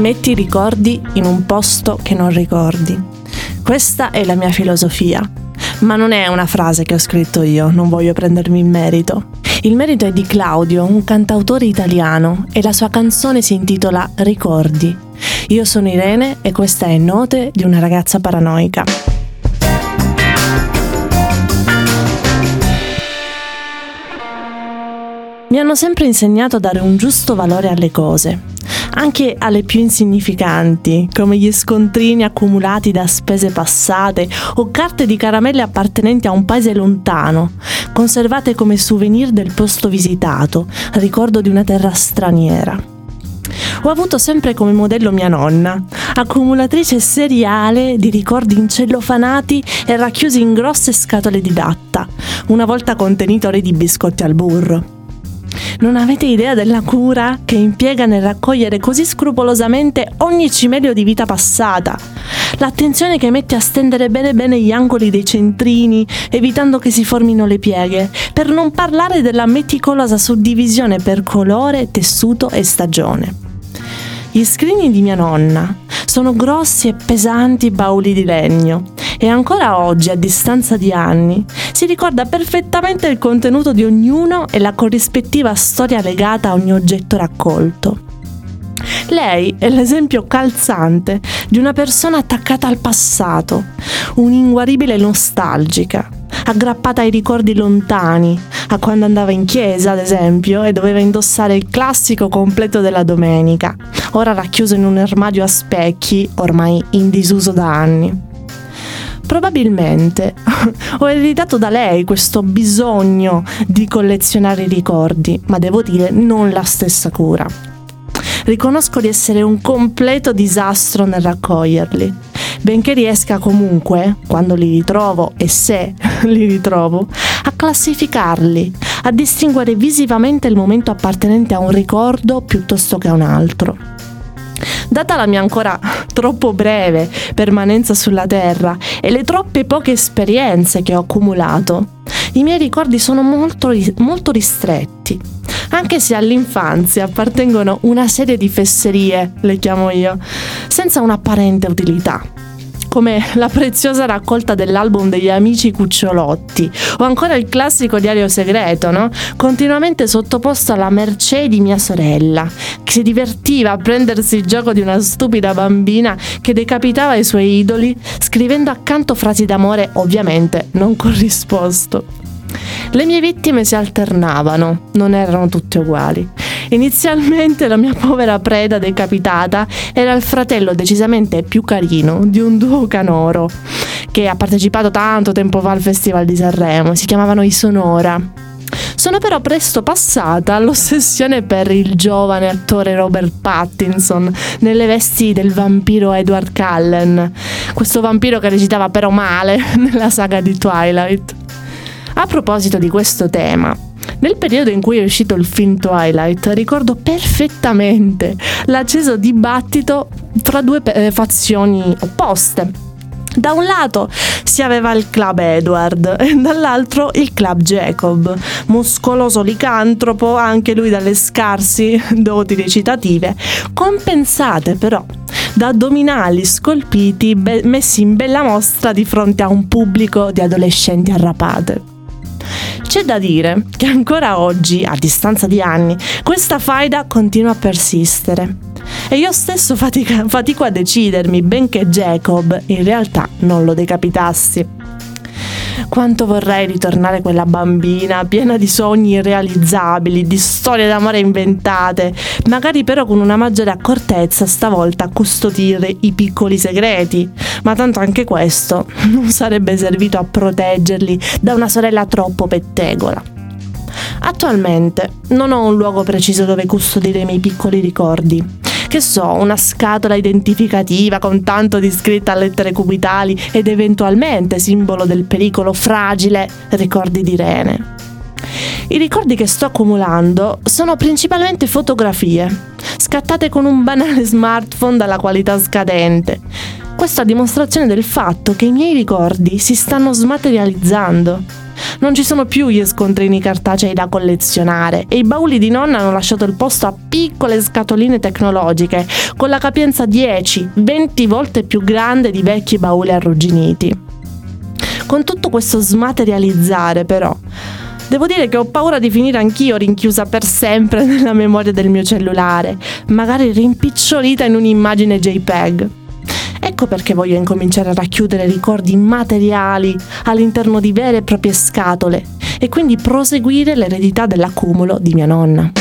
Metti i ricordi in un posto che non ricordi. Questa è la mia filosofia. Ma non è una frase che ho scritto io, non voglio prendermi il merito. Il merito è di Claudio, un cantautore italiano, e la sua canzone si intitola Ricordi. Io sono Irene e questa è Note di una ragazza paranoica. Mi hanno sempre insegnato a dare un giusto valore alle cose, anche alle più insignificanti, come gli scontrini accumulati da spese passate o carte di caramelle appartenenti a un paese lontano, conservate come souvenir del posto visitato, ricordo di una terra straniera. Ho avuto sempre come modello mia nonna, accumulatrice seriale di ricordi incellofanati e racchiusi in grosse scatole di latta, una volta contenitori di biscotti al burro. Non avete idea della cura che impiega nel raccogliere così scrupolosamente ogni cimelio di vita passata. L'attenzione che mette a stendere bene bene gli angoli dei centrini, evitando che si formino le pieghe, per non parlare della meticolosa suddivisione per colore, tessuto e stagione. Gli scrini di mia nonna sono grossi e pesanti bauli di legno e ancora oggi, a distanza di anni, si ricorda perfettamente il contenuto di ognuno e la corrispettiva storia legata a ogni oggetto raccolto. Lei è l'esempio calzante di una persona attaccata al passato, un'inguaribile nostalgica, aggrappata ai ricordi lontani, a quando andava in chiesa, ad esempio, e doveva indossare il classico completo della domenica, ora racchiuso in un armadio a specchi, ormai in disuso da anni. Probabilmente ho ereditato da lei questo bisogno di collezionare i ricordi, ma devo dire non la stessa cura. Riconosco di essere un completo disastro nel raccoglierli, benché riesca comunque, quando li ritrovo e se li ritrovo, a classificarli, a distinguere visivamente il momento appartenente a un ricordo piuttosto che a un altro. Data la mia ancora troppo breve permanenza sulla Terra e le troppe poche esperienze che ho accumulato, i miei ricordi sono molto, molto ristretti, anche se all'infanzia appartengono una serie di fesserie, le chiamo io, senza un'apparente utilità come la preziosa raccolta dell'album degli amici cucciolotti o ancora il classico diario segreto, no? continuamente sottoposto alla mercé di mia sorella, che si divertiva a prendersi il gioco di una stupida bambina che decapitava i suoi idoli scrivendo accanto frasi d'amore ovviamente non corrisposto. Le mie vittime si alternavano, non erano tutte uguali. Inizialmente la mia povera preda decapitata era il fratello decisamente più carino di un duo canoro che ha partecipato tanto tempo fa al Festival di Sanremo, si chiamavano i Sonora. Sono però presto passata all'ossessione per il giovane attore Robert Pattinson nelle vesti del vampiro Edward Cullen, questo vampiro che recitava però male nella saga di Twilight. A proposito di questo tema, nel periodo in cui è uscito il film Twilight ricordo perfettamente l'acceso dibattito fra due eh, fazioni opposte. Da un lato si aveva il club Edward e dall'altro il club Jacob, muscoloso licantropo, anche lui dalle scarsi doti recitative, compensate però da addominali scolpiti be- messi in bella mostra di fronte a un pubblico di adolescenti arrapate. C'è da dire che ancora oggi, a distanza di anni, questa faida continua a persistere. E io stesso fatica, fatico a decidermi, benché Jacob in realtà non lo decapitassi. Quanto vorrei ritornare quella bambina, piena di sogni irrealizzabili, di storie d'amore inventate, magari però con una maggiore accortezza stavolta a custodire i piccoli segreti. Ma tanto anche questo non sarebbe servito a proteggerli da una sorella troppo pettegola. Attualmente non ho un luogo preciso dove custodire i miei piccoli ricordi che so, una scatola identificativa con tanto di scritta a lettere cubitali ed eventualmente simbolo del pericolo fragile ricordi di Irene. I ricordi che sto accumulando sono principalmente fotografie, scattate con un banale smartphone dalla qualità scadente. Questa a dimostrazione del fatto che i miei ricordi si stanno smaterializzando. Non ci sono più gli scontrini cartacei da collezionare e i bauli di nonna hanno lasciato il posto a piccole scatoline tecnologiche con la capienza 10-20 volte più grande di vecchi bauli arrugginiti. Con tutto questo smaterializzare però, Devo dire che ho paura di finire anch'io rinchiusa per sempre nella memoria del mio cellulare, magari rimpicciolita in un'immagine JPEG. Ecco perché voglio incominciare a racchiudere ricordi immateriali all'interno di vere e proprie scatole e quindi proseguire l'eredità dell'accumulo di mia nonna.